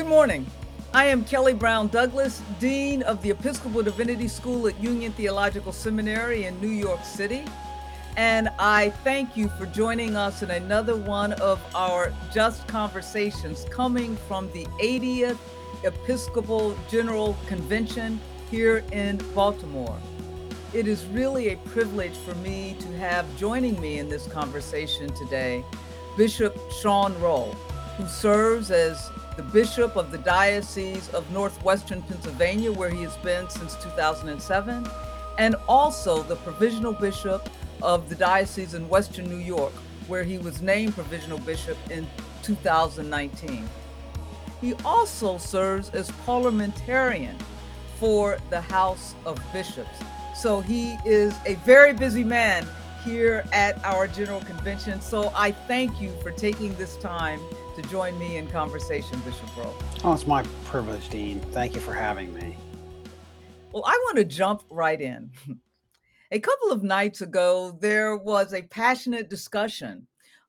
Good morning. I am Kelly Brown Douglas, Dean of the Episcopal Divinity School at Union Theological Seminary in New York City. And I thank you for joining us in another one of our Just Conversations coming from the 80th Episcopal General Convention here in Baltimore. It is really a privilege for me to have joining me in this conversation today Bishop Sean Rowe, who serves as the Bishop of the Diocese of Northwestern Pennsylvania, where he has been since 2007, and also the Provisional Bishop of the Diocese in Western New York, where he was named Provisional Bishop in 2019. He also serves as parliamentarian for the House of Bishops. So he is a very busy man here at our General Convention. So I thank you for taking this time to join me in conversation, Bishop Rowe. Oh, it's my privilege, Dean. Thank you for having me. Well, I want to jump right in. A couple of nights ago, there was a passionate discussion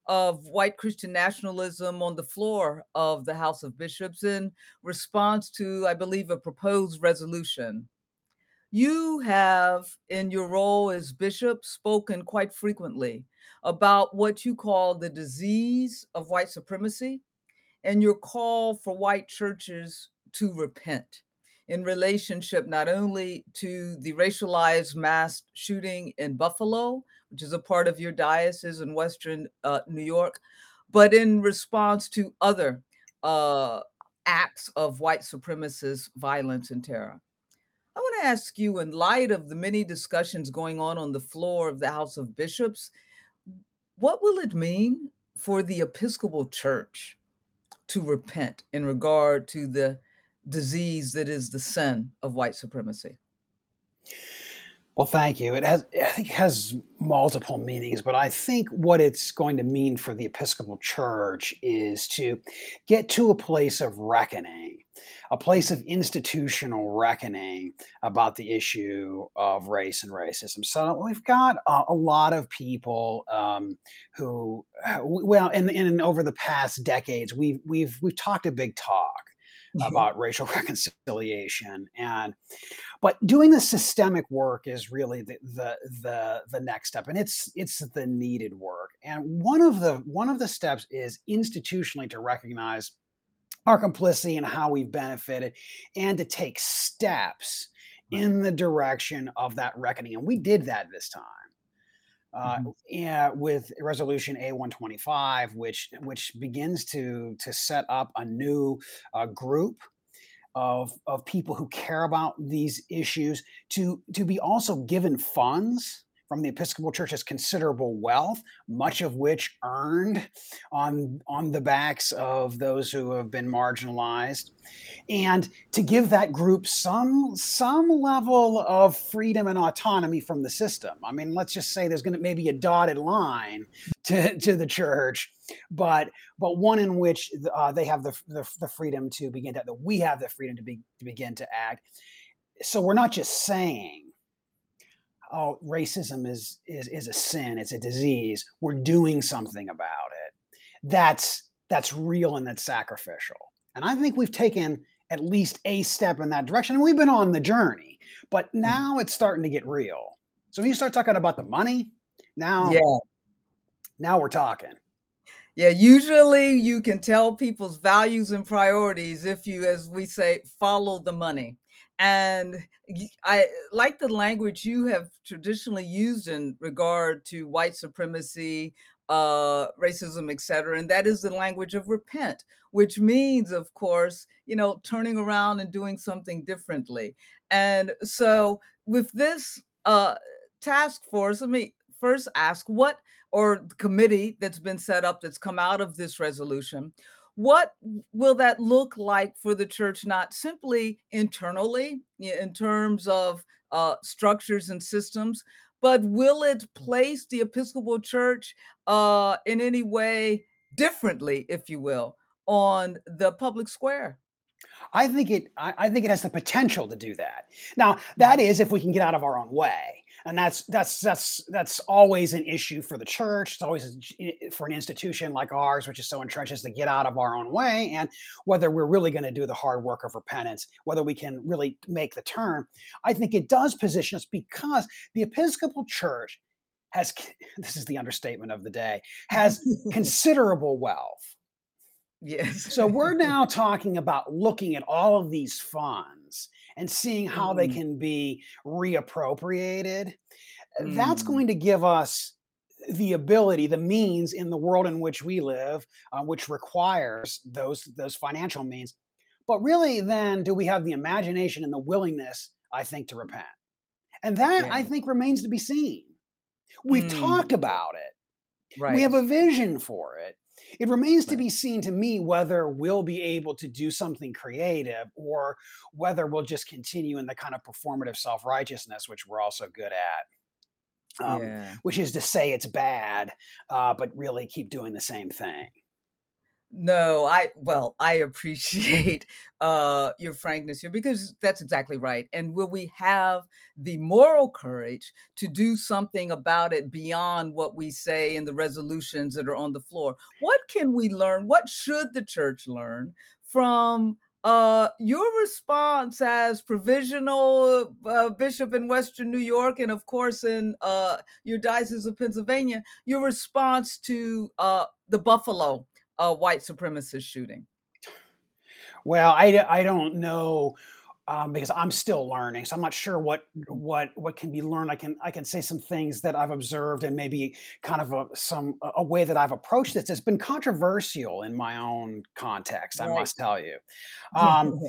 of white Christian nationalism on the floor of the House of Bishops in response to, I believe, a proposed resolution. You have, in your role as bishop, spoken quite frequently about what you call the disease of white supremacy and your call for white churches to repent in relationship not only to the racialized mass shooting in Buffalo, which is a part of your diocese in Western uh, New York, but in response to other uh, acts of white supremacist violence and terror. I want to ask you, in light of the many discussions going on on the floor of the House of Bishops, what will it mean for the Episcopal Church to repent in regard to the disease that is the sin of white supremacy? Well, thank you. It has, I think, has multiple meanings, but I think what it's going to mean for the Episcopal Church is to get to a place of reckoning, a place of institutional reckoning about the issue of race and racism. So we've got a, a lot of people um, who, well, and, and over the past decades, we've we've we've talked a big talk mm-hmm. about racial reconciliation and but doing the systemic work is really the, the the the next step and it's it's the needed work and one of the one of the steps is institutionally to recognize our complicity and how we've benefited and to take steps in the direction of that reckoning and we did that this time uh, mm-hmm. yeah, with resolution A125, which which begins to to set up a new uh, group of of people who care about these issues to to be also given funds from the Episcopal Church has considerable wealth, much of which earned on, on the backs of those who have been marginalized. And to give that group some, some level of freedom and autonomy from the system. I mean, let's just say there's going to maybe a dotted line to, to the church, but but one in which uh, they have the, the, the freedom to begin to, that we have the freedom to, be, to begin to act. So we're not just saying oh racism is is is a sin it's a disease we're doing something about it. That's that's real and that's sacrificial. And i think we've taken at least a step in that direction and we've been on the journey but mm. now it's starting to get real. So when you start talking about the money now yeah. Now we're talking. Yeah, usually you can tell people's values and priorities if you, as we say, follow the money. And I like the language you have traditionally used in regard to white supremacy, uh, racism, etc. And that is the language of repent, which means, of course, you know, turning around and doing something differently. And so, with this uh, task force, let me first ask what, or committee that's been set up that's come out of this resolution, what will that look like for the church, not simply internally in terms of uh, structures and systems, but will it place the Episcopal Church uh, in any way differently, if you will, on the public square? I think it. I, I think it has the potential to do that. Now, that is if we can get out of our own way, and that's that's that's that's always an issue for the church. It's always for an institution like ours, which is so entrenched, is to get out of our own way, and whether we're really going to do the hard work of repentance, whether we can really make the turn. I think it does position us because the Episcopal Church has. This is the understatement of the day. Has considerable wealth Yes. so we're now talking about looking at all of these funds and seeing how they Mm, can be reappropriated. That's mm, going to give us the ability, the means in the world in which we live, uh, which requires those those financial means. But really, then, do we have the imagination and the willingness? I think to repent, and that I think remains to be seen. We've Mm, talked about it we have a vision for it. It remains to be seen to me whether we'll be able to do something creative or whether we'll just continue in the kind of performative self righteousness, which we're also good at, um, Yeah. which is to say it's bad, uh, but really keep doing the same thing. No, I well, I appreciate uh your frankness here because that's exactly right. And will we have the moral courage to do something about it beyond what we say in the resolutions that are on the floor? What can we learn? What should the church learn from uh your response as provisional uh, bishop in western new york and of course in uh your diocese of pennsylvania your response to uh the buffalo a white supremacist shooting. Well, I, I don't know um, because I'm still learning, so I'm not sure what what what can be learned. I can I can say some things that I've observed and maybe kind of a, some a way that I've approached this. It's been controversial in my own context, I must tell you. Um,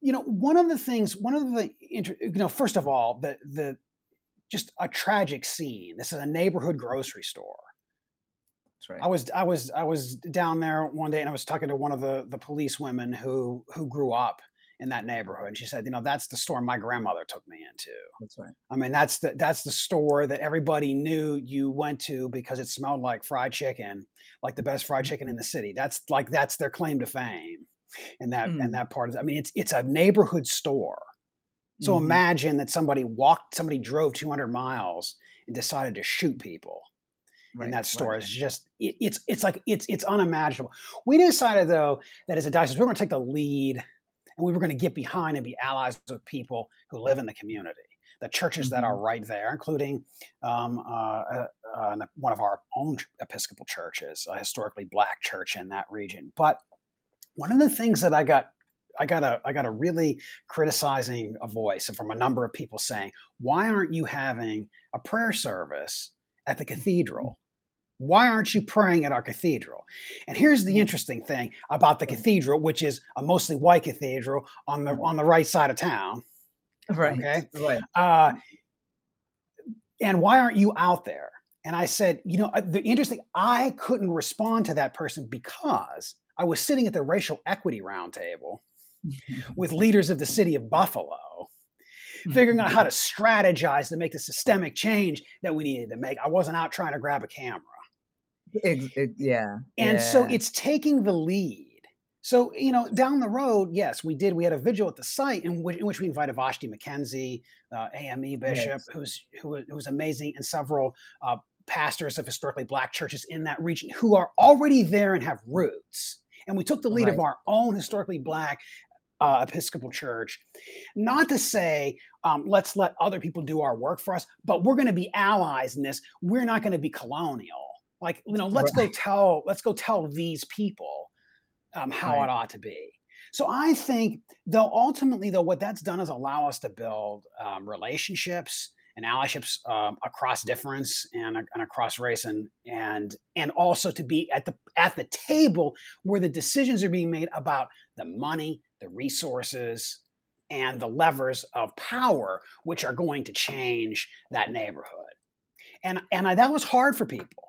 you know, one of the things, one of the you know, first of all, the the just a tragic scene. This is a neighborhood grocery store. That's right. I was I was I was down there one day and I was talking to one of the the police women who who grew up in that neighborhood. And she said, you know, that's the store my grandmother took me into. That's right. I mean, that's the that's the store that everybody knew you went to because it smelled like fried chicken, like the best fried chicken in the city. That's like that's their claim to fame. And that and Mm, that part is I mean, it's it's a neighborhood store. So mhm. imagine that somebody walked, somebody drove 200 miles and decided to shoot people in Right, that right. store. It's just it, it's it's like it's it's unimaginable. We decided though that as a diocese, we were going to take the lead and we were going to get behind and be allies with people who live in the community. The churches that are Mhm. right there, including um, uh, uh, uh, one of our own Episcopal churches, a historically black church in that region. But one of the things that I got I got a I got a really criticizing a voice from a number of people saying, why aren't you having a prayer service at the cathedral? Why aren't you praying at our cathedral? And here's the Mhm. interesting thing about the cathedral, which is a mostly white cathedral on the right. on the right side of town. Right, Okay. right. Uh, and why aren't you out there? And I said, you know, uh, the interesting, I couldn't respond to that person because I was sitting at the racial equity roundtable with leaders of the city of Buffalo, figuring out how to strategize to make the systemic change that we needed to make. I wasn't out trying to grab a camera. Ex ex yeah, And so it's taking the lead. So, you know, down the road, yes, we did. We had a vigil at the site in which, in which we invited Vashti McKenzie, uh, AME bishop, Yes. who's who, who's amazing, and several uh, pastors of historically black churches in that region who are already there and have roots. And we took the lead of our own historically black uh, Episcopal church, not to say um, let's let other people do our work for us, but we're going to be allies in this. We're not going to be colonial. Like you know, let's go tell let's go tell these people um, how it ought to be. So I think, though, ultimately, though, what that's done is allow us to build um, relationships and allyships um, across difference and, and across race, and and and also to be at the at the table where the decisions are being made about the money, the resources, and the levers of power, which are going to change that neighborhood. And and I, that was hard for people.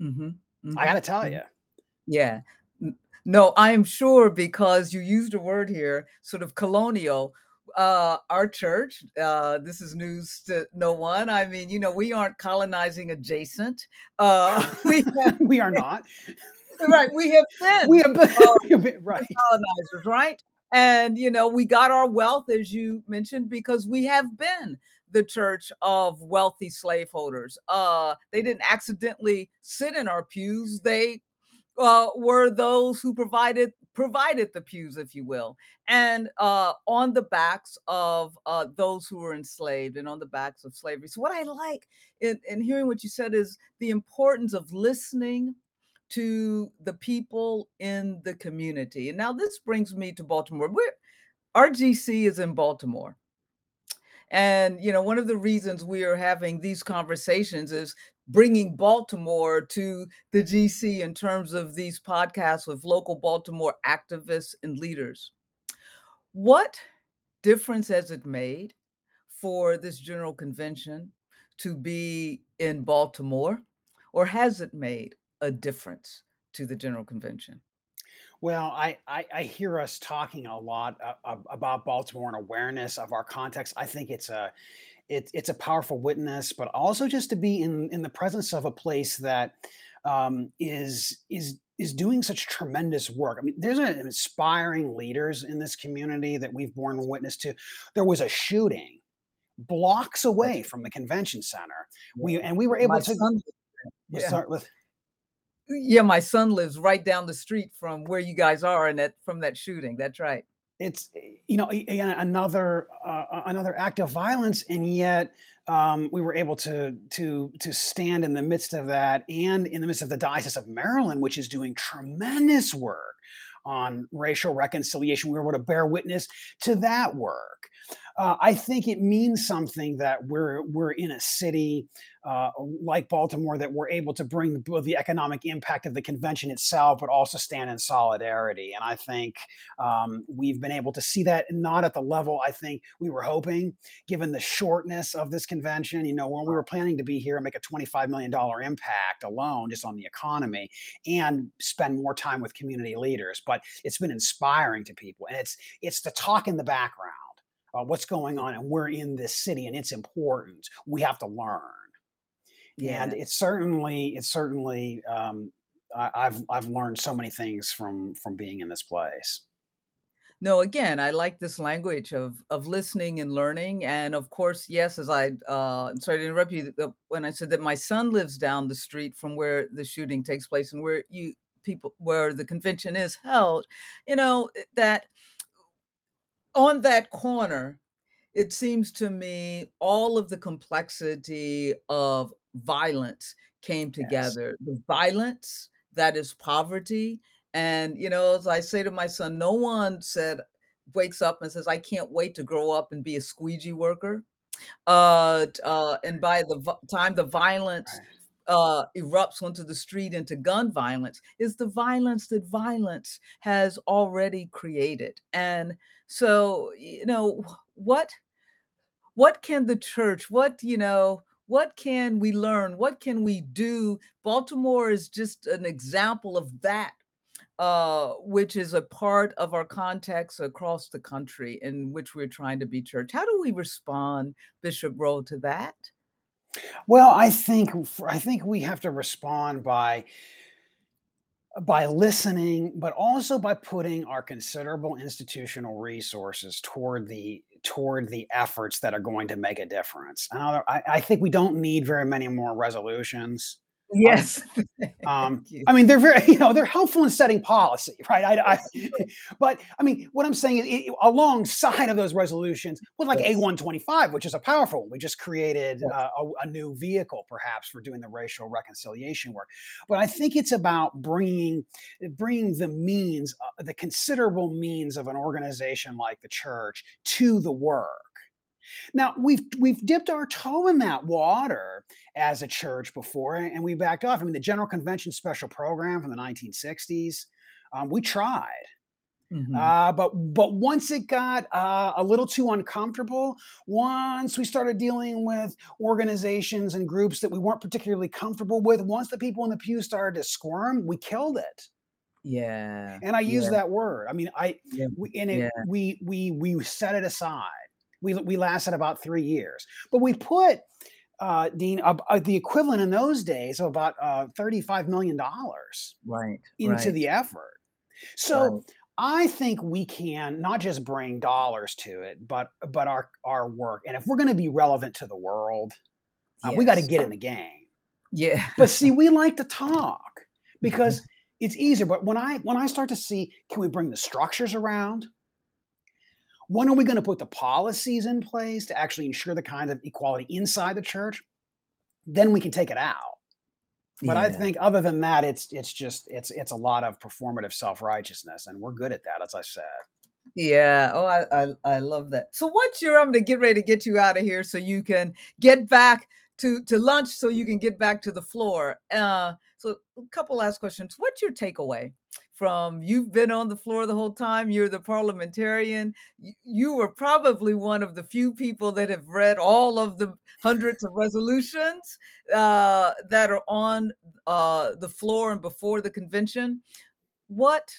Mhm, I got to tell you. mhm. Yeah. No, I'm sure because you used a word here, sort of colonial. Uh, our church, uh, this is news to no one. I mean, you know, we aren't colonizing adjacent. Uh, we have we are not. right, we have We been, have been, uh, we have been right. colonizers, right? and you know, we got our wealth, as you mentioned, because we have been the church of wealthy slaveholders. Uh, they didn't accidentally sit in our pews; they uh, were those who provided provided the pews, if you will, and uh, on the backs of uh, those who were enslaved and on the backs of slavery. So, what I like in, in hearing what you said is the importance of listening to the people in the community. And now this brings me to Baltimore. We're, RGC is in Baltimore. And, you know, one of the reasons we are having these conversations is bringing Baltimore to the GC in terms of these podcasts with local Baltimore activists and leaders. What difference has it made for this general convention to be in Baltimore, or has it made a difference to the general convention? Well, I, I, I hear us talking a lot uh, about Baltimore and awareness of our context. I think it's a it's it's a powerful witness, but also just to be in in the presence of a place that um, is is is doing such tremendous work. I mean, there's an inspiring leaders in this community that we've borne witness to. There was a shooting blocks away from the convention center. We and we were able My to son, yeah, start with yeah, my son lives right down the street from where you guys are, and that from that shooting. That's right. it's eh, you know again another uh, another act of violence and yet um, we were able to to to stand in the midst of that and in the midst of the diocese of maryland which is doing tremendous work on racial reconciliation we were able to bear witness to that work uh, I think it means something that we're we're in a city uh, like Baltimore that we're able to bring both the economic impact of the convention itself, but also stand in solidarity. And I think um, we've been able to see that not at the level I think we were hoping, given the shortness of this convention. You know, when we were planning to be here and make a $25 million impact alone just on the economy and spend more time with community leaders. But it's been inspiring to people. And it's it's the talk in the background. Uh, what's going on, and we're in this city, and it's important. We have to learn and Yeah. it's certainly it's certainly um, I, I've I've learned so many things from from being in this place. No, again, I like this language of of listening and learning. And of course, yes, as I uh sorry to interrupt you, when I said that my son lives down the street from where the shooting takes place and where you people where the convention is held, you know, eh, that on that corner, it seems to me all of the complexity of violence came Yes. together. The violence that is poverty. And, you know, as I say to my son, no one said, wakes up and says, I can't wait to grow up and be a squeegee worker. Uh, uh, and by the time the violence uh, erupts onto the street into gun violence, is the violence that violence has already created. And so, you know, what what can the church, what, you know, what can we learn? What can we do? Baltimore is just an example of that, uh, which is a part of our context across the country in which we're trying to be church. How do we respond, Bishop Rowe, to that? Well, I think I think we have to respond by by listening, but also by putting our considerable institutional resources toward the toward the efforts that are going to make a difference. I, I think we don't need very many more resolutions. Um, Yes. Um. I mean, they're very, you know, they're helpful in setting policy, right? I, I, but I mean, what I'm saying is, it, alongside of those resolutions, with like Yes. A125, which is a powerful, one, we just created Yes. uh, a, a new vehicle, perhaps, for doing the racial reconciliation work. But I think it's about bringing, bringing the means, uh, the considerable means of an organization like the church to the work. Now we've we've dipped our toe in that water as a church before, and we backed off. I mean, the General Convention Special Program from the 1960s, um, we tried, Mhm. uh, but but once it got uh, a little too uncomfortable, once we started dealing with organizations and groups that we weren't particularly comfortable with, once the people in the pew started to squirm, we killed it. Yeah. And I use Yeah. that word. I mean, I Yeah. we and it Yeah. we we we set it aside. We we lasted about three years, but we put uh, Dean uh, uh, the equivalent in those days of about uh, thirty five million dollars Right. into Right. the effort. So Right. I think we can not just bring dollars to it, but but our our work. And if we're going to be relevant to the world, uh, we got to get in the game. Yeah. But see, we like to talk Mhm. because it's easier. But when I when I start to see, can we bring the structures around? When are we going to put the policies in place to actually ensure the kind of equality inside the church? Then we can take it out. But I think other than that, it's it's just it's it's a lot of performative self-righteousness, and we're good at that, as I said. Yeah. Oh, I, I I love that. So what's your I'm gonna get ready to get you out of here so you can get back to to lunch so you can get back to the floor. Uh so a couple last questions. What's your takeaway from you've been on the floor the whole time, you're the parliamentarian. You, were probably one of the few people that have read all of the hundreds of resolutions uh that are on uh the floor and before the convention. What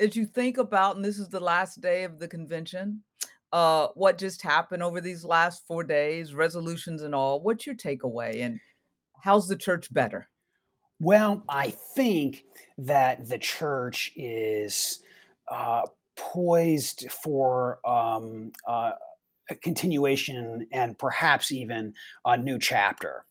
as you think about, and this is the last day of the convention, uh, what just happened over these last four days, resolutions and all, what's your takeaway and how's the church better? Well, I think that the church is uh, poised for um, uh, a continuation and perhaps even a new chapter.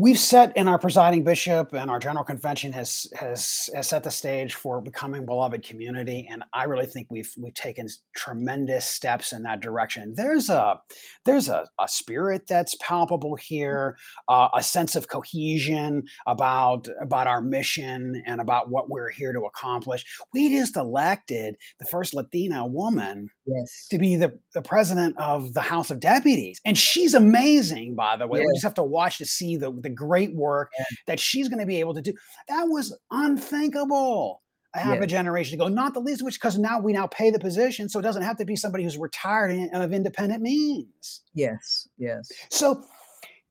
We've set in our presiding bishop and our general convention has has has set the stage for becoming beloved community, and I really think we've we've taken tremendous steps in that direction. There's a there's a, a spirit that's palpable here, uh, a sense of cohesion about about our mission and about what we're here to accomplish. We just elected the first Latina woman Yes. to be the, the president of the House of Deputies. And she's amazing, by the way. Yeah. We just have to watch to see the, the great work Yeah. that she's going to be able to do. That was unthinkable. I have a generation ago, not the least of which because now we now pay the position, so it doesn't have to be somebody who's retired and of independent means. Yes. Yes. So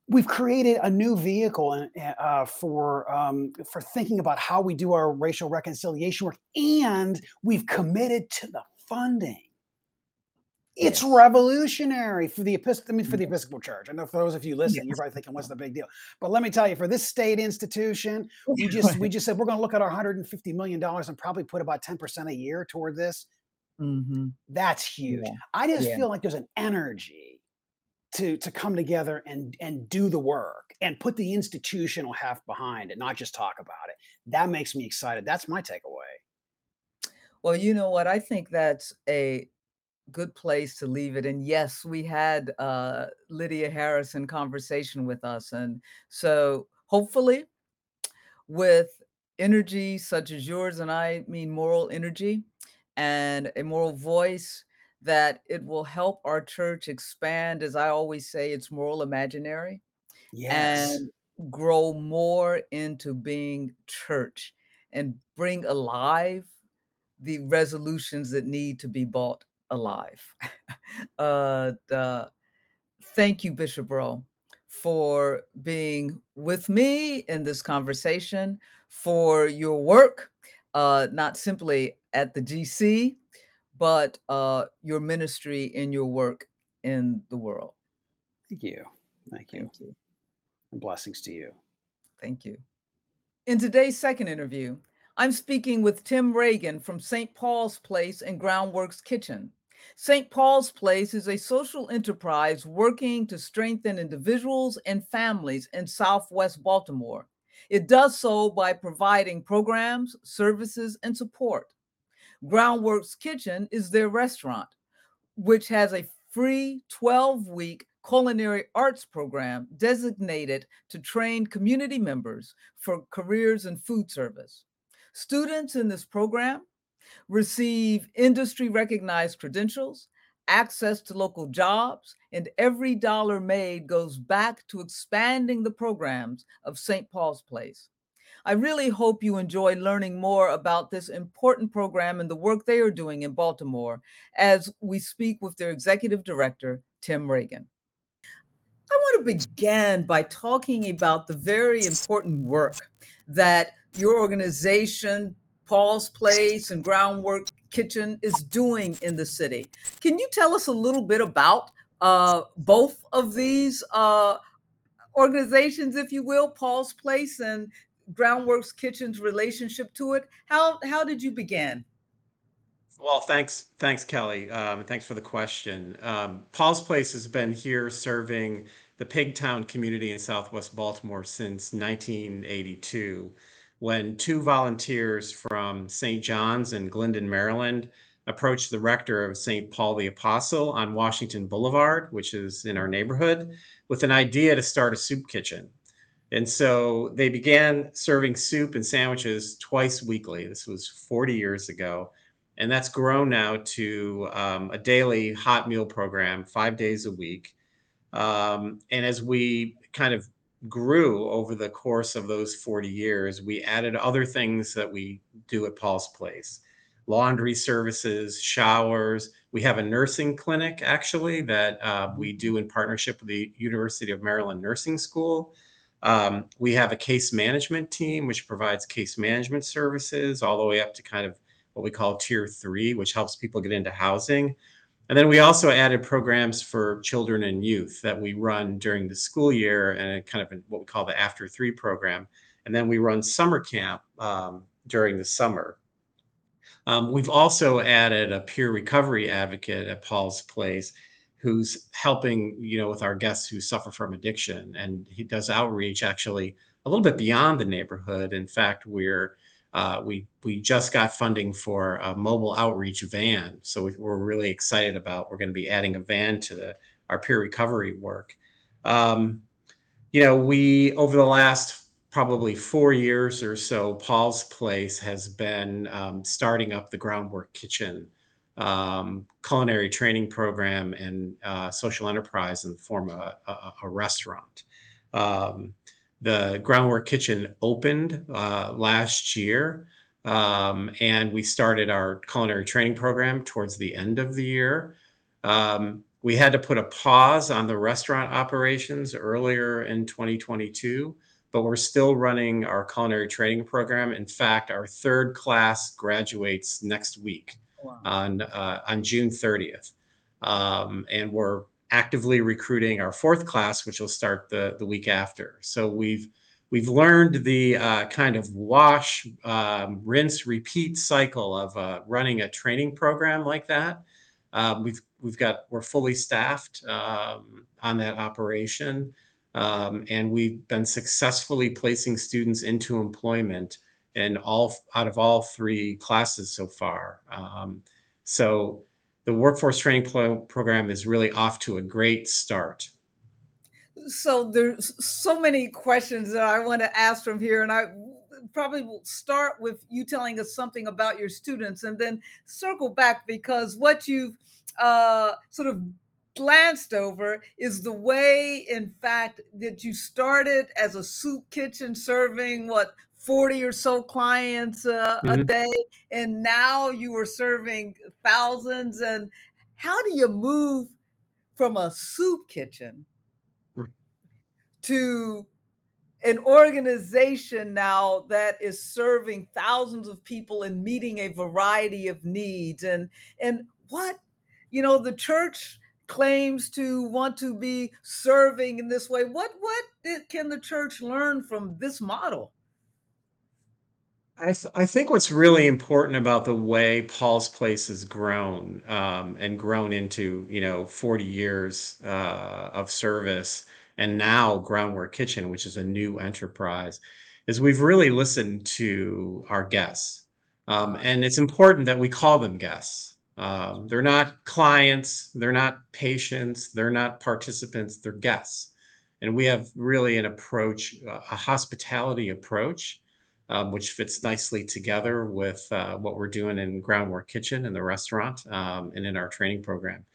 we've created a new vehicle uh, for um, for thinking about how we do our racial reconciliation work, and we've committed to the funding. It's Yes. revolutionary for the Epis- I mean, for the Episcopal Church. I know for those of you listening, you're probably thinking, "What's the big deal?" But let me tell you, for this state institution, we just we just said we're going to look at our 150 million dollars and probably put about 10 percent a year toward this. hmm That's huge. Yeah. I just Yeah. feel like there's an energy to to come together and and do the work and put the institutional half behind it, not just talk about it. That makes me excited. That's my takeaway. Well, you know what? I think that's a good place to leave it. And yes, we had uh, Lydia Harris in conversation with us. And so hopefully, with energy such as yours, and I mean moral energy and a moral voice, that it will help our church expand, as I always say, its moral imaginary Yes. and grow more into being church and bring alive the resolutions that need to be brought alive. uh, the, thank you, Bishop Rowe, for being with me in this conversation, for your work, uh, not simply at the GC, but uh, your ministry and your work in the world. Thank you. Thank you. Thank you. And blessings to you. Thank you. In today's second interview, I'm speaking with Tim Reagan from St. Paul's Place and Groundworks Kitchen. St. Paul's Place is a social enterprise working to strengthen individuals and families in Southwest Baltimore. It does so by providing programs, services, and support. Groundworks Kitchen is their restaurant, which has a free 12 week culinary arts program designated to train community members for careers in food service. Students in this program receive industry recognized credentials, access to local jobs, and every dollar made goes back to expanding the programs of St. Paul's Place. I really hope you enjoy learning more about this important program and the work they are doing in Baltimore as we speak with their executive director, Tim Reagan. I want to begin by talking about the very important work that your organization, Paul's Place and Groundwork Kitchen, is doing in the city. Can you tell us a little bit about uh, both of these uh, organizations, if you will, Paul's Place and Groundworks Kitchen's relationship to it? How how did you begin? Well, thanks, thanks, Kelly. Um, thanks for the question. Um, Paul's Place has been here serving the Pigtown community in Southwest Baltimore since 1982, when two volunteers from St. John's in Glyndon, Maryland, approached the rector of St. Paul the Apostle on Washington Boulevard, which is in our neighborhood, with an idea to start a soup kitchen. And so they began serving soup and sandwiches twice weekly. This was 40 years ago and that's grown now to um, a daily hot meal program, five days a week. Um, and as we kind of grew over the course of those 40 years, we added other things that we do at Paul's Place laundry services, showers. We have a nursing clinic actually that uh, we do in partnership with the University of Maryland Nursing School. Um, we have a case management team which provides case management services all the way up to kind of what we call tier three, which helps people get into housing. And then we also added programs for children and youth that we run during the school year and kind of what we call the after three program. And then we run summer camp um, during the summer. Um, we've also added a peer recovery advocate at Paul's Place who's helping, you know, with our guests who suffer from addiction. And he does outreach actually a little bit beyond the neighborhood. In fact, we're uh, we we just got funding for a mobile outreach van, so we, are really excited about. We're going to be adding a van to the, our peer recovery work. Um, you know, we over the last probably four years or so, Paul's Place has been um, starting up the Groundwork Kitchen um, culinary training program and uh, social enterprise in the form of a, a, a restaurant. Um, the Groundwork Kitchen opened uh, last year, um, and we started our culinary training program towards the end of the year. Um, we had to put a pause on the restaurant operations earlier in 2022, but we're still running our culinary training program. In fact, our third class graduates next week wow. on uh, on June 30th, um, and we're actively recruiting our fourth class, which will start the, the week after. So we've we've learned the uh, kind of wash, um, rinse, repeat cycle of uh, running a training program like that. Uh, we've we've got we're fully staffed um, on that operation, um, and we've been successfully placing students into employment in all out of all three classes so far. Um, so the workforce training pro- program is really off to a great start. So there's so many questions that I want to ask from here, and I probably will start with you telling us something about your students, and then circle back because what you've uh, sort of glanced over is the way, in fact, that you started as a soup kitchen serving what 40 or so clients uh, mm-hmm. a day and now you are serving thousands and how do you move from a soup kitchen to an organization now that is serving thousands of people and meeting a variety of needs? And and what you know the church claims to want to be serving in this way. What what can the church learn from this model I, th- I think what's really important about the way Paul's Place has grown um, and grown into, you know, 40 years uh, of service and now Groundwork Kitchen, which is a new enterprise, is we've really listened to our guests. Um, and it's important that we call them guests. Um, they're not clients, they're not patients, they're not participants, they're guests. And we have really an approach, a hospitality approach um, which fits nicely together with uh, what we're doing in Groundwork Kitchen in the restaurant um, and in our training program.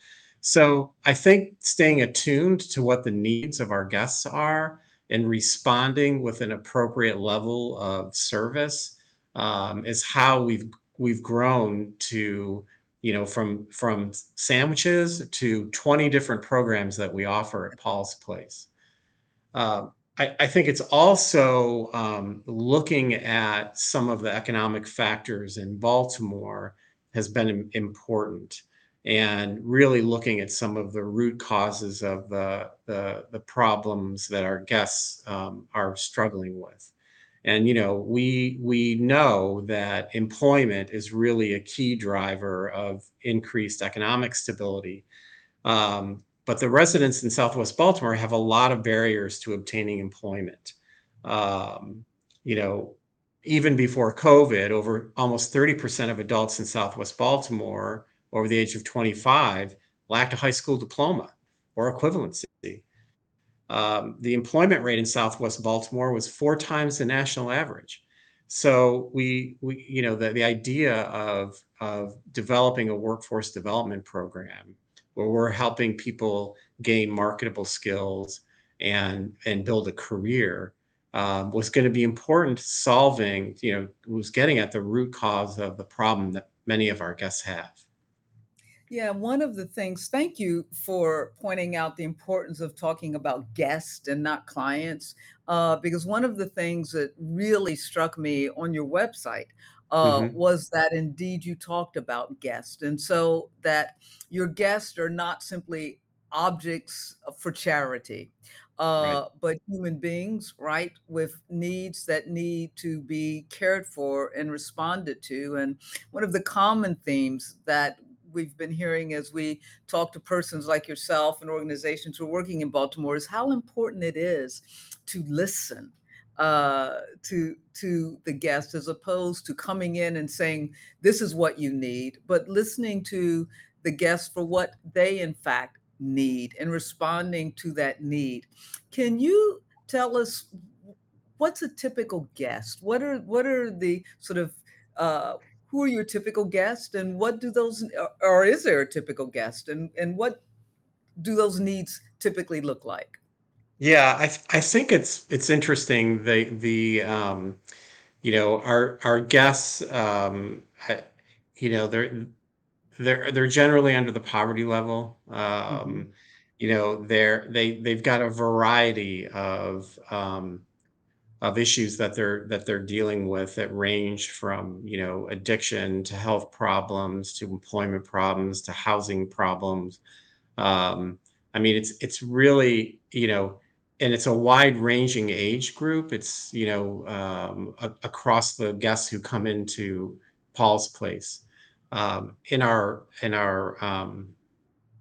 So I think staying attuned to what the needs of our guests are and responding with an appropriate level of service um, is how we've we've grown to you know from from sandwiches to 20 different programs that we offer at Paul's Place. Uh, I, I think it's also um, looking at some of the economic factors in Baltimore has been important and really looking at some of the root causes of the, the, the problems that our guests um, are struggling with. And you know, we we know that employment is really a key driver of increased economic stability. Um, but the residents in Southwest Baltimore have a lot of barriers to obtaining employment. Um, you know, even before COVID, over almost 30% of adults in Southwest Baltimore over the age of 25 lacked a high school diploma or equivalency. Um, the employment rate in Southwest Baltimore was four times the national average. So we, we you know, the, the idea of, of developing a workforce development program where we're helping people gain marketable skills and, and build a career um, was going to be important solving, you know, was getting at the root cause of the problem that many of our guests have. Yeah, one of the things, thank you for pointing out the importance of talking about guests and not clients, uh, because one of the things that really struck me on your website uh, hmm was that indeed you talked about guests. And so that your guests are not simply objects for charity, Right. uh, but human beings, right, with needs that need to be cared for and responded to. And one of the common themes that we've been hearing as we talk to persons like yourself and organizations who are working in Baltimore is how important it is to listen uh, to to the guest as opposed to coming in and saying this is what you need, but listening to the guest for what they in fact need and responding to that need. Can you tell us what's a typical guest? What are what are the sort of uh, who are your typical guests, and what do those or or is there a typical guest, and and what do those needs typically look like? Yeah, I th- I think it's it's interesting the the um, you know our our guests um, I- you know they're they're they're generally under the poverty level. Um, you know they're they they've got a variety of um, of issues that they're that they're dealing with that range from you know addiction to health problems to employment problems to housing problems um, I mean, it's it's really, you know, and it's a wide ranging age group. It's, you know, um, a- across the guests who come into Paul's place. Um, in our in our um,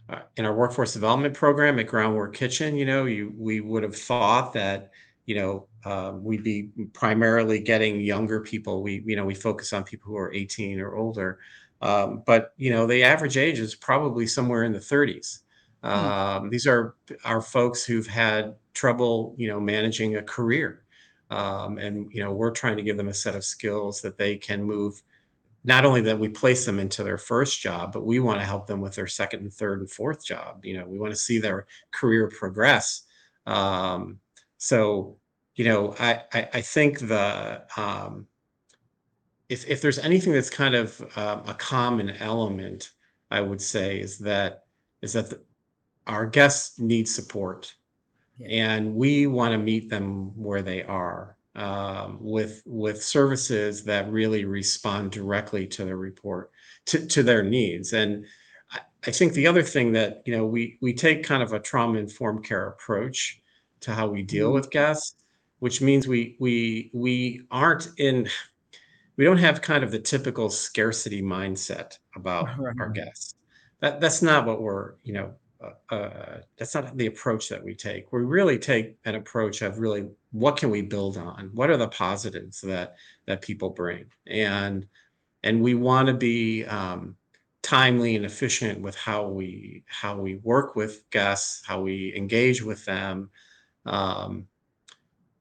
uh, in our workforce development program at Groundwork Kitchen, you know, you we would have thought that, you know, um, we'd be primarily getting younger people. We, you know, we focus on people who are 18 or older. Um, but you know, the average age is probably somewhere in the 30s. Mm, Um, these are are folks who've had trouble, you know, managing a career. Um, and you know, we're trying to give them a set of skills that they can move not only that we place them into their first job, but we want to help them with their second and third and fourth job. You know, we want to see their career progress. Um, so, you know, I, I, I think the um, if if there's anything that's kind of um, a common element, I would say is that is that the, our guests need support. And we want to meet them where they are um, with with services that really respond directly to their report to, to their needs. And I, I think the other thing that you know we we take kind of a trauma informed care approach to how we deal Mm, with guests which means we we we aren't in we don't have kind of the typical scarcity mindset about our guests. That that's not what we're, you know, uh, that's not the approach that we take. We really take an approach of really what can we build on? What are the positives that that people bring? And and we want to be um, timely and efficient with how we how we work with guests, how we engage with them. Um,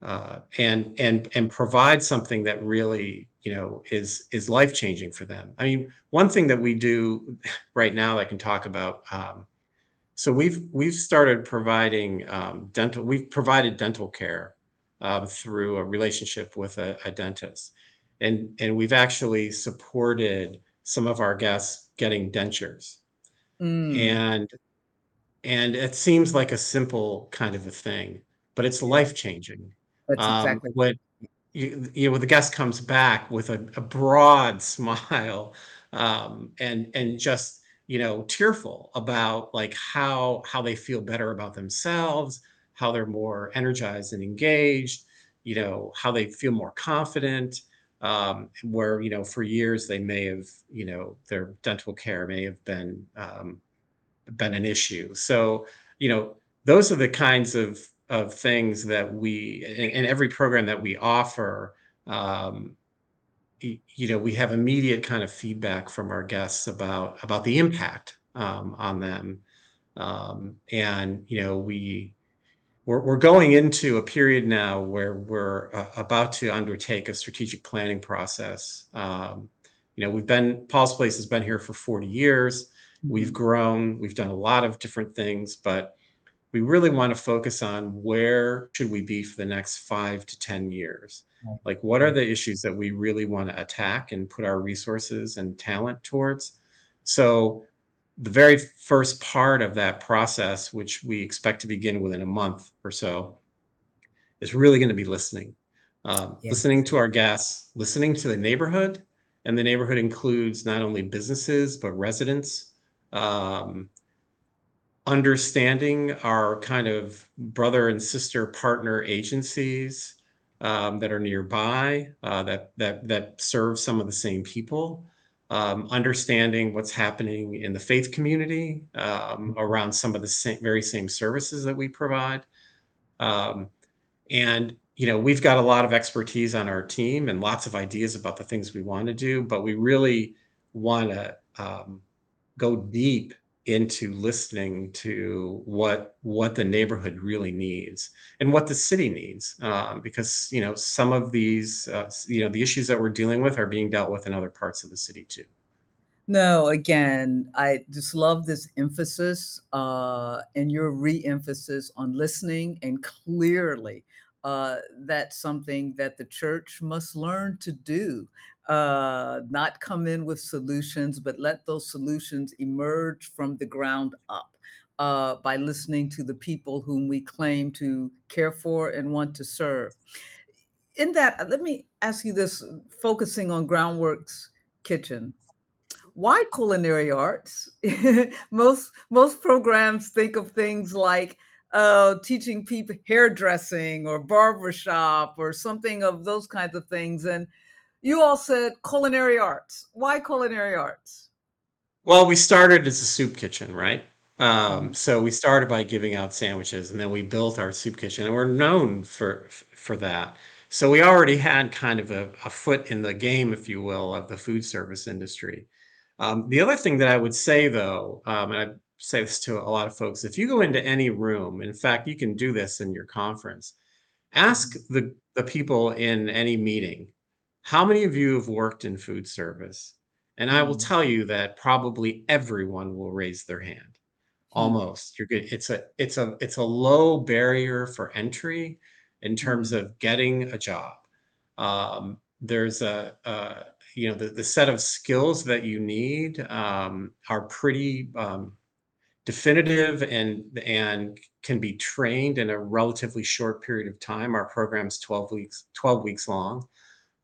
uh, and and and provide something that really you know is is life changing for them. I mean, one thing that we do right now that I can talk about. Um, so we've we've started providing um, dental. We've provided dental care um, through a relationship with a, a dentist, and and we've actually supported some of our guests getting dentures. Mm, And and it seems like a simple kind of a thing, but it's life changing. that's Um, exactly what you, you know, when the guest comes back with a, a broad smile, um, and and just you know tearful about like how how they feel better about themselves, how they're more energized and engaged. you know, how they feel more confident. Um, where you know, for years they may have, you know, their dental care may have been um, been an issue. So, you know, those are the kinds of of things that we in, in every program that we offer. Um, you know, we have immediate kind of feedback from our guests about about the impact um, on them, um, and you know, we we're, we're going into a period now where we're uh, about to undertake a strategic planning process. Um, you know, we've been Paul's Place has been here for 40 years. Mm-hmm. We've grown. We've done a lot of different things, but we really want to focus on where should we be for the next five to 10 years. Like, what are the issues that we really want to attack and put our resources and talent towards? So, the very first part of that process, which we expect to begin within a month or so, is really going to be listening. Um. Listening to our guests, listening to the neighborhood, and the neighborhood includes not only businesses but residents. Um, understanding our kind of brother and sister partner agencies um, that are nearby uh, that that that serve some of the same people um, understanding what's happening in the faith community um, around some of the same, very same services that we provide. Um, and, you know, we've got a lot of expertise on our team and lots of ideas about the things we want to do, but we really want to um, go deep into listening to what what the neighborhood really needs and what the city needs um, because you know some of these uh, you know the issues that we're dealing with are being dealt with in other parts of the city too. No again i just love this emphasis uh, and your re-emphasis on listening and clearly uh, that's something that the church must learn to do uh, not come in with solutions, but let those solutions emerge from the ground up uh, by listening to the people whom we claim to care for and want to serve. In that, let me ask you this focusing on Groundworks Kitchen. Why culinary arts? most most programs think of things like uh, teaching people hairdressing or barbershop or something of those kinds of things. And you all said culinary arts. Why culinary arts? Well, we started as a soup kitchen, right? Um, mm-hmm. so we started by giving out sandwiches, and then we built our soup kitchen, and we're known for for that. So we already had kind of a, a foot in the game, if you will, of the food service industry. Um, the other thing that I would say, though, um, and I say this to a lot of folks, if you go into any room, in fact, you can do this in your conference, ask the the people in any meeting how many of you have worked in food service? And I will mm. tell you that probably everyone will raise their hand. Hmm. Almost. You're good. It's a it's a it's a low barrier for entry in terms mm. of getting a job. Um, there's a, a you know the, the set of skills that you need um, are pretty um, definitive and and can be trained in a relatively short period of time. Our program's 12 weeks 12 weeks long.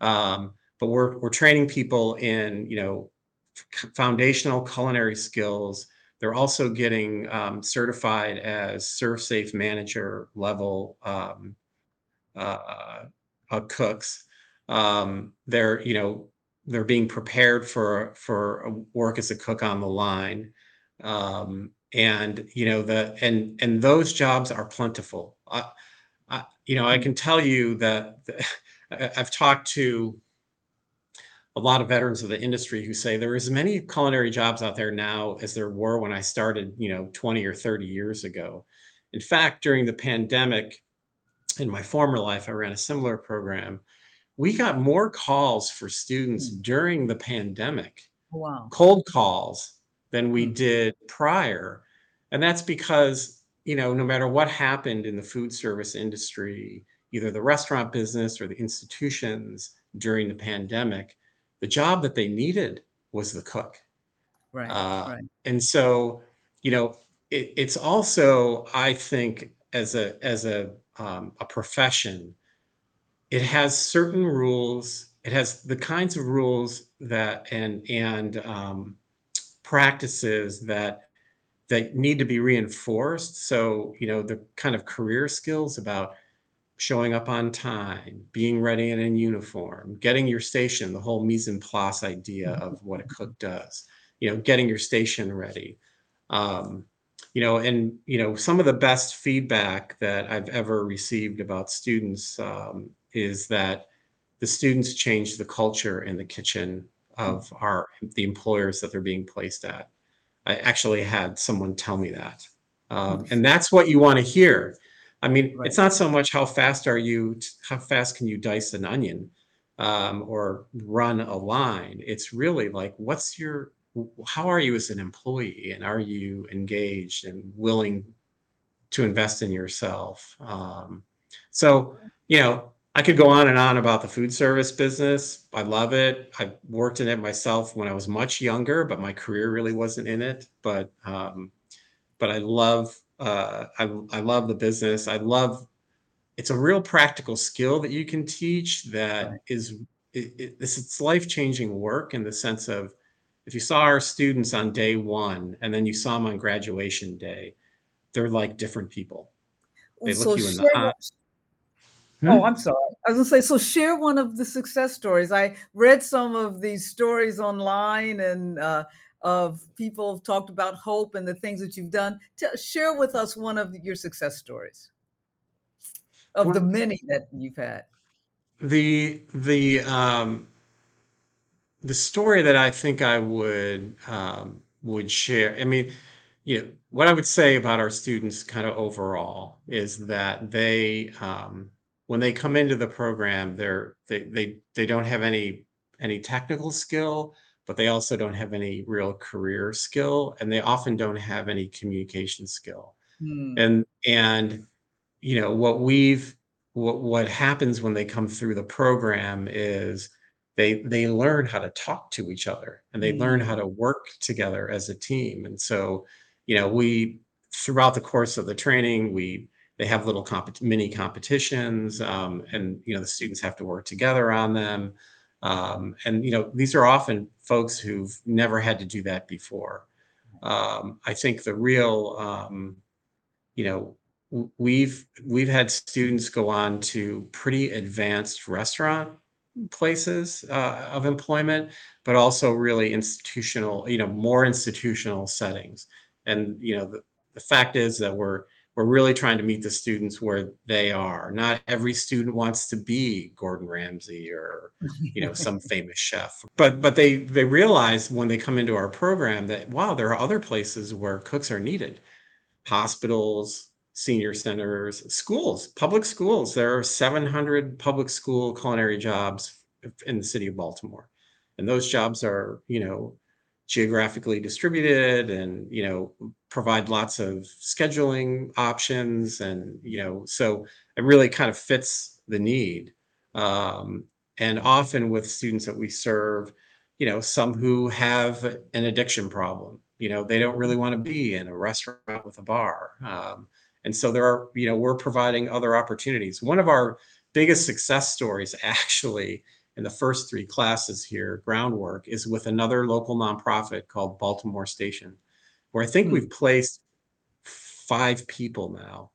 Um, but we're we're training people in you know foundational culinary skills. They're also getting um, certified as ServSafe manager level um, uh, uh, cooks. Um, they're you know they're being prepared for for work as a cook on the line, um, and you know the and and those jobs are plentiful. Uh, I, you know, I can tell you that. The, I've talked to a lot of veterans of the industry who say there are as many culinary jobs out there now as there were when I started, you know, 20 or 30 years ago. In fact, during the pandemic, in my former life, I ran a similar program. We got more calls for students mm. during the pandemic, wow. cold calls, than we mm. did prior. And that's because, you know, no matter what happened in the food service industry, either the restaurant business or the institutions during the pandemic, the job that they needed was the cook. Right. Uh, right. And so, you know, it, it's also, I think, as a as a um, a profession, it has certain rules. It has the kinds of rules that and and um, practices that that need to be reinforced. So, you know, the kind of career skills about showing up on time, being ready and in uniform, getting your station, the whole mise en place idea of what a cook does, you know, getting your station ready. Um, you know, and you know, some of the best feedback that I've ever received about students um, is that the students change the culture in the kitchen of our the employers that they're being placed at. I actually had someone tell me that, um, and that's what you want to hear. I mean, Right. it's not so much how fast are you, how fast can you dice an onion um, or run a line. It's really like, what's your, how are you as an employee, and are you engaged and willing to invest in yourself? Um, so, you know, I could go on and on about the food service business. I love it. I worked in it myself when I was much younger, but my career really wasn't in it. But um, but I love uh, I I love the business. I love it's a real practical skill that you can teach that Right. is it, it, this it's life changing work in the sense of if you saw our students on day one and then you saw them on graduation day, they're like different people. They So look you in the share eye. Hmm? Oh, I'm sorry. I was gonna say, so share one of the success stories. I read some of these stories online and uh, of people have talked about hope and the things that you've done. Tell, share with us one of your success stories of the many that you've had. the the um the story that I think I would um would share I mean you know what I would say about our students kind of overall is that they um when they come into the program they're they they they don't have any any technical skill but they also don't have any real career skill and they often don't have any communication skill. Hmm. and and you know what we've what what happens when they come through the program is they they learn how to talk to each other and they learn how to work together as a team. And so you know we throughout the course of the training we they have little compet- mini competitions um, and you know the students have to work together on them um, and you know these are often folks who've never had to do that before. Um, i think the real um, you know we've we've had students go on to pretty advanced restaurant places uh, of employment but also really institutional you know more institutional settings. And you know the, the fact is that we're we're really trying to meet the students where they are not every student wants to be gordon ramsay or you know some famous chef but but they they realize when they come into our program that wow there are other places where cooks are needed hospitals, senior centers, schools, public schools. There are 700 public school culinary jobs in the city of Baltimore. And those jobs are, you know, geographically distributed and, you know, provide lots of scheduling options. And, you know, so it really kind of fits the need. Um, and often with students that we serve, you know, some who have an addiction problem, you know, they don't really want to be in a restaurant with a bar. Um, and so there are, you know, we're providing other opportunities. One of our biggest success stories, actually, in the first three classes here, groundwork, is with another local nonprofit called Baltimore Station, where I think Hmm. we've placed five people now.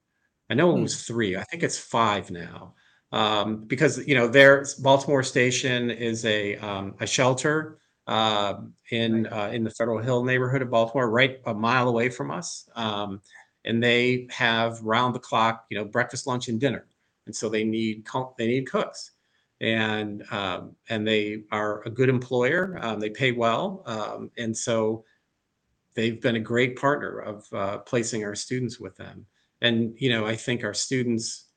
I know it Hmm. was three. I think it's five now. Um, because you know, there Baltimore Station is a um, a shelter uh, in uh, in the Federal Hill neighborhood of Baltimore, right a mile away from us. Um, and they have round the clock, you know, breakfast, lunch, and dinner. And so they need they need cooks, and um, and they are a good employer. Um, they pay well, um, and so they've been a great partner of uh, placing our students with them. And you know, I think our students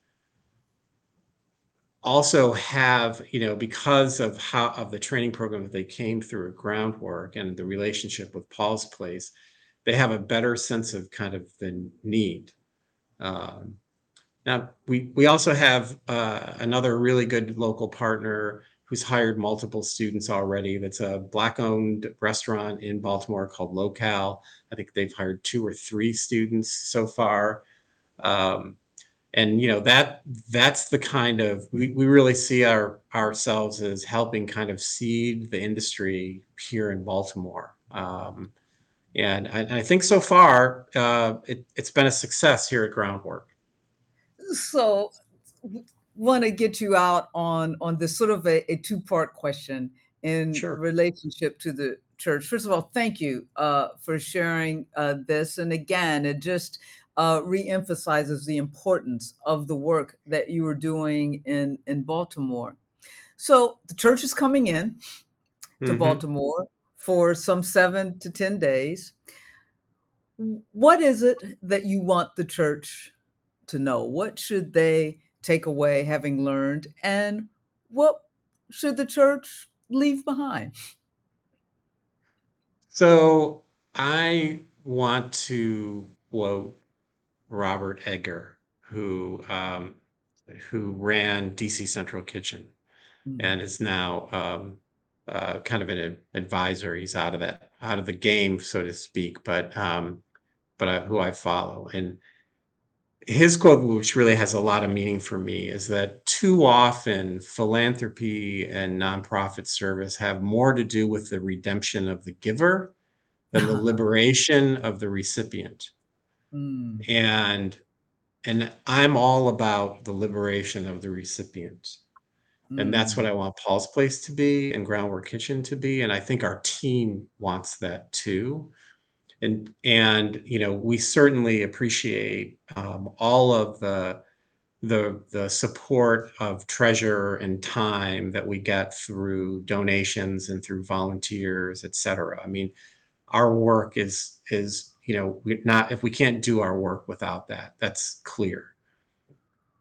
also have, you know, because of how of the training program that they came through groundwork and the relationship with Paul's Place, they have a better sense of kind of the need. Um, now, we we also have uh, another really good local partner who's hired multiple students already. That's a black-owned restaurant in Baltimore called Locale. I think they've hired two or three students so far. Um, and you know that that's the kind of we, we really see our ourselves as helping kind of seed the industry here in Baltimore. Um, and I, I think so far uh, it, it's been a success here at Groundwork. So want to get you out on on this sort of a, a two part question in Sure. relationship to the church. First of all, thank you uh, for sharing uh, this, and again, it just uh, reemphasizes the importance of the work that you are doing in in Baltimore. So the church is coming in to Mhm. Baltimore for some seven to 10 days. What is it that you want the church to know? What should they take away having learned? And what should the church leave behind? So I want to quote Robert Egger, who um, who ran DC Central Kitchen Mm, and is now um, uh, kind of an advisor. He's out of that out of the game, so to speak, but um, but I, who I follow and his quote, which really has a lot of meaning for me, is that too often philanthropy and nonprofit service have more to do with the redemption of the giver than the liberation of the recipient. mm, And and I'm all about the liberation of the recipient. And that's what mm, I want Paul's Place to be and Groundwork Kitchen to be. And I think our team wants that too and and you know we certainly appreciate um, all of the the the support of treasure and time that we get through donations and through volunteers et cetera. I mean our work is is you know we not if we can't do our work without that that's clear.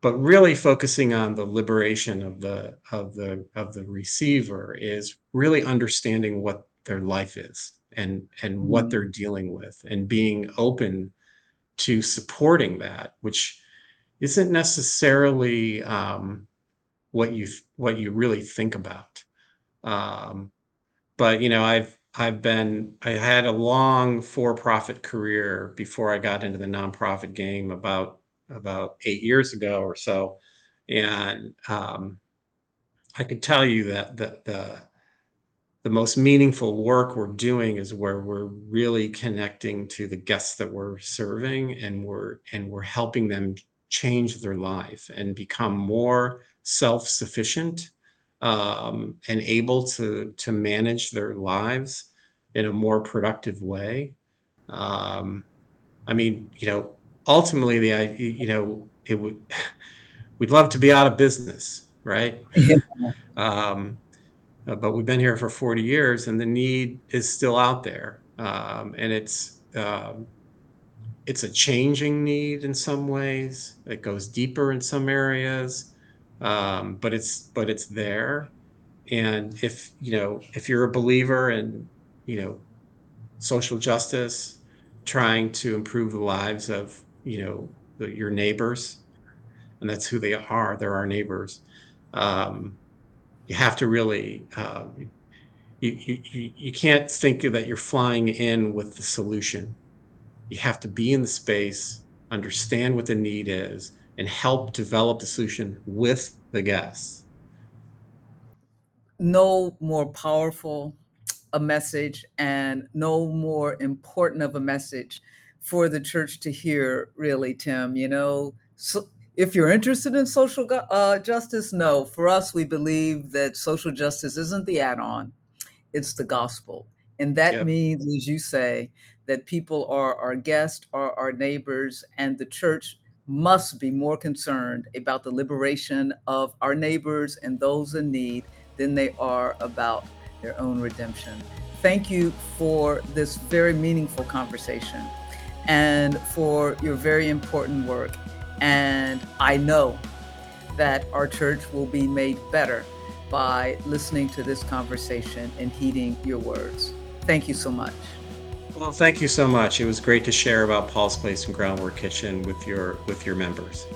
But really focusing on the liberation of the of the of the receiver is really understanding what their life is and and what mm, they're dealing with and being open to supporting that which isn't necessarily um, what you what you really think about. Um, but you know i've i've been i had a long for-profit career before i got into the nonprofit game about about eight years ago or so. And um, i can tell you that the, the the most meaningful work we're doing is where we're really connecting to the guests that we're serving and we're and we're helping them change their life and become more self-sufficient um, and able to to manage their lives in a more productive way. Um, i mean you know ultimately the you know it would we'd love to be out of business right? Yeah, um, uh, but we've been here for 40 years and the need is still out there. Um, and it's um, it's a changing need in some ways. It goes deeper in some areas um, but it's but it's there. And if you know if you're a believer in you know social justice trying to improve the lives of you know the, your neighbors and that's who they are they're our neighbors um, you have to really um, you, you you you can't think that you're flying in with the solution you have to be in the space understand what the need is and help develop the solution with the guests no more powerful a message and no more important of a message for the church to hear, really, Tim. You know, so if you're interested in social uh, justice, no. For us, we believe that social justice isn't the add on, it's the gospel. And that yep means, as you say, that people are our guests, are our neighbors, and the church must be more concerned about the liberation of our neighbors and those in need than they are about their own redemption. Thank you for this very meaningful conversation and for your very important work. And I know that our church will be made better by listening to this conversation and heeding your words. Thank you so much. well thank you so much it was great to share about paul's place and groundwork kitchen with your with your members